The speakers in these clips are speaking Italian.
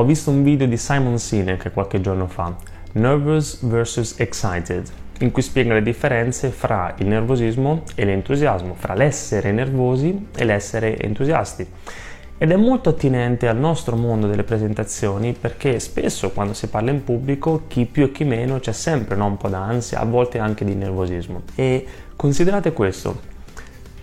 Ho visto un video di Simon Sinek qualche giorno fa, Nervous vs Excited, in cui spiega le differenze fra il nervosismo e l'entusiasmo, fra l'essere nervosi e l'essere entusiasti. Ed è molto attinente al nostro mondo delle presentazioni perché spesso quando si parla in pubblico chi più e chi meno c'è sempre no, un po' d'ansia, a volte anche di nervosismo. E considerate questo,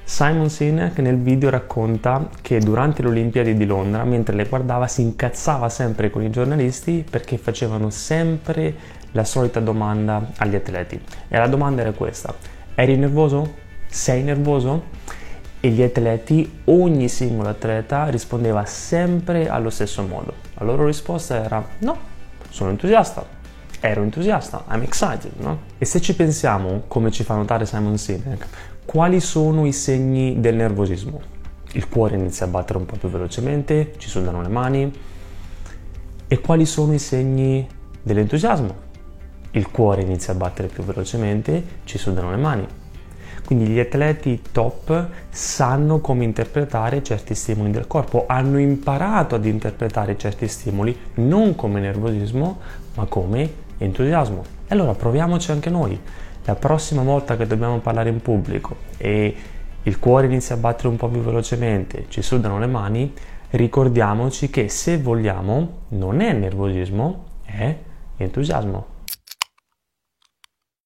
Simon Sinek nel video racconta che durante le Olimpiadi di Londra, mentre le guardava, si incazzava sempre con i giornalisti perché facevano sempre la solita domanda agli atleti. E la domanda era questa: eri nervoso? Sei nervoso? E gli atleti, ogni singolo atleta rispondeva sempre allo stesso modo. La loro risposta era no, sono entusiasta, ero entusiasta, I'm excited, no? E se ci pensiamo, come ci fa notare Simon Sinek, quali sono i segni del nervosismo? Il cuore inizia a battere un po' più velocemente, ci sudano le mani. E quali sono i segni dell'entusiasmo? Il cuore inizia a battere più velocemente, ci sudano le mani. Quindi gli atleti top sanno come interpretare certi stimoli del corpo, hanno imparato ad interpretare certi stimoli non come nervosismo, ma come entusiasmo. E allora proviamoci anche noi la prossima volta che dobbiamo parlare in pubblico e il cuore inizia a battere un po' più velocemente, ci sudano le mani, ricordiamoci che se vogliamo non è nervosismo, è entusiasmo.